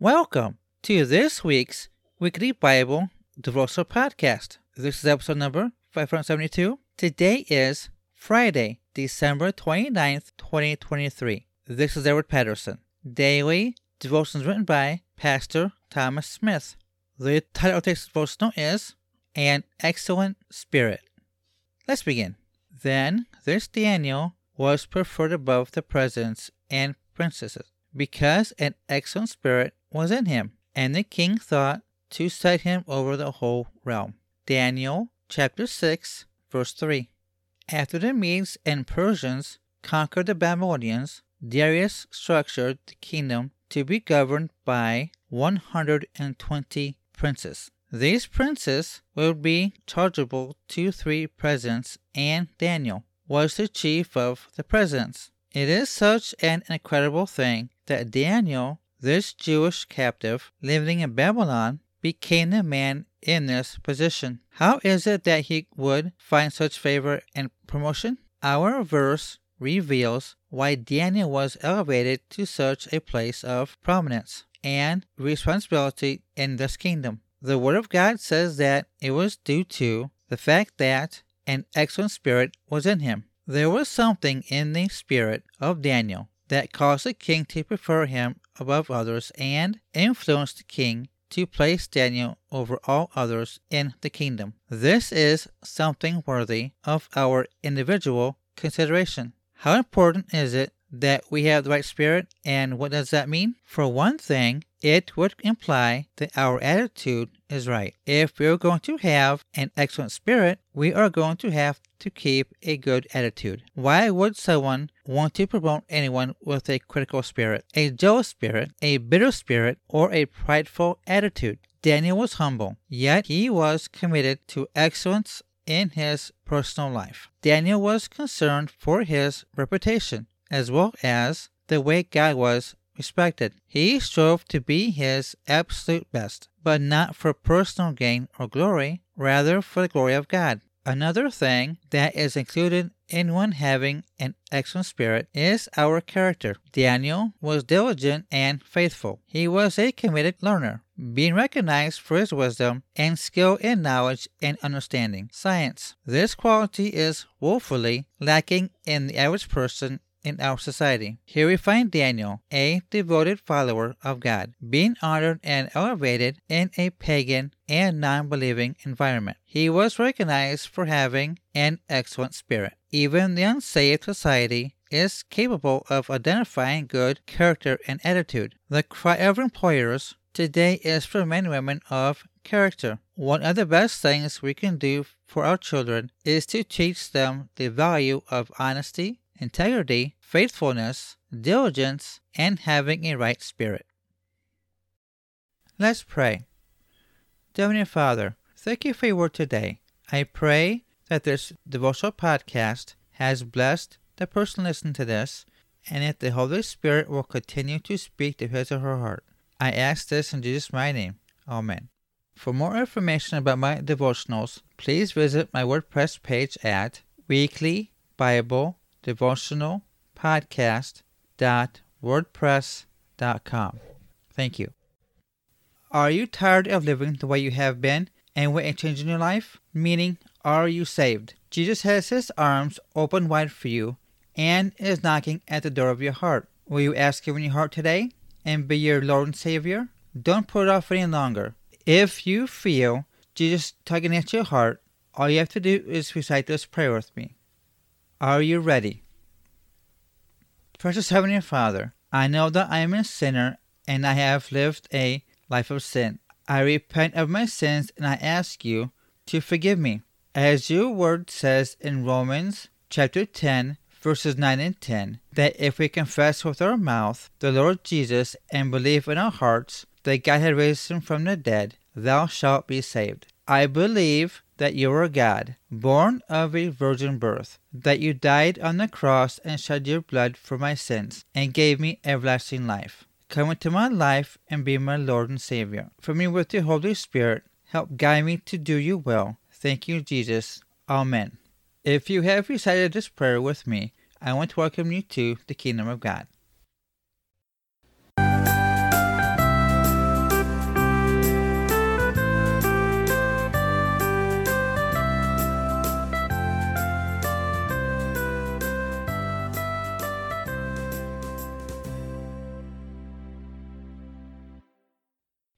Welcome to this week's Weekly Bible Devotional Podcast. This is episode number 572. Today is Friday, December 29th, 2023. This is Edward Patterson. Daily devotions written by Pastor Thomas Smith. The title of today's devotional is An Excellent Spirit. Let's begin. Then this Daniel was preferred above the presidents and princesses, because an excellent spirit was in him, and the king thought to set him over the whole realm. Daniel chapter 6, verse 3. After the Medes and Persians conquered the Babylonians, Darius structured the kingdom to be governed by 120 princes. These princes would be chargeable to three presidents, and Daniel was the chief of the presidents. It is such an incredible thing that Daniel, this Jewish captive living in Babylon, became the man in this position. How is it that he would find such favor and promotion? Our verse reveals why Daniel was elevated to such a place of prominence and responsibility in this kingdom. The Word of God says that it was due to the fact that an excellent spirit was in him. There was something in the spirit of Daniel that caused the king to prefer him above others and influenced the king to place Daniel over all others in the kingdom. This is something worthy of our individual consideration. How important is it that we have the right spirit, and what does that mean? For one thing, it would imply that our attitude is right. If we're going to have an excellent spirit, we are going to have to keep a good attitude. Why would someone want to promote anyone with a critical spirit, a jealous spirit, a bitter spirit, or a prideful attitude? Daniel was humble, yet he was committed to excellence in his personal life. Daniel was concerned for his reputation as well as the way God was respected. He strove to be his absolute best, but not for personal gain or glory, rather for the glory of God. Another thing that is included in one having an excellent spirit is our character. Daniel was diligent and faithful. He was a committed learner, being recognized for his wisdom and skill in knowledge and understanding science. This quality is woefully lacking in the average person in our society. Here we find Daniel, a devoted follower of God, being honored and elevated in a pagan and non believing environment. He was recognized for having an excellent spirit. Even the unsaved society is capable of identifying good character and attitude. The cry of employers today is for men and women of character. One of the best things we can do for our children is to teach them the value of honesty, integrity, faithfulness, diligence, and having a right spirit. Let's pray. Heavenly Father, thank you for your word today. I pray that this devotional podcast has blessed the person listening to this, and that the Holy Spirit will continue to speak to his or her heart. I ask this in Jesus' mighty name. Amen. For more information about my devotionals, please visit my WordPress page at Weekly Bible Devotional podcast.wordpress.com. Thank you. Are you tired of living the way you have been and want a change in your life? Meaning, are you saved? Jesus has his arms open wide for you and is knocking at the door of your heart. Will you ask him in your heart today and be your Lord and Savior? Don't put it off any longer. If you feel Jesus tugging at your heart, all you have to do is recite this prayer with me. Are you ready? Precious Heavenly Father, I know that I am a sinner and I have lived a life of sin. I repent of my sins and I ask you to forgive me. As your word says in Romans chapter 10, verses 9 and 10, that if we confess with our mouth the Lord Jesus and believe in our hearts that God had raised him from the dead, thou shalt be saved. I believe that you are God, born of a virgin birth, that you died on the cross and shed your blood for my sins, and gave me everlasting life. Come into my life and be my Lord and Savior. For me with the Holy Spirit, help guide me to do your will. Thank you, Jesus. Amen. If you have recited this prayer with me, I want to welcome you to the kingdom of God.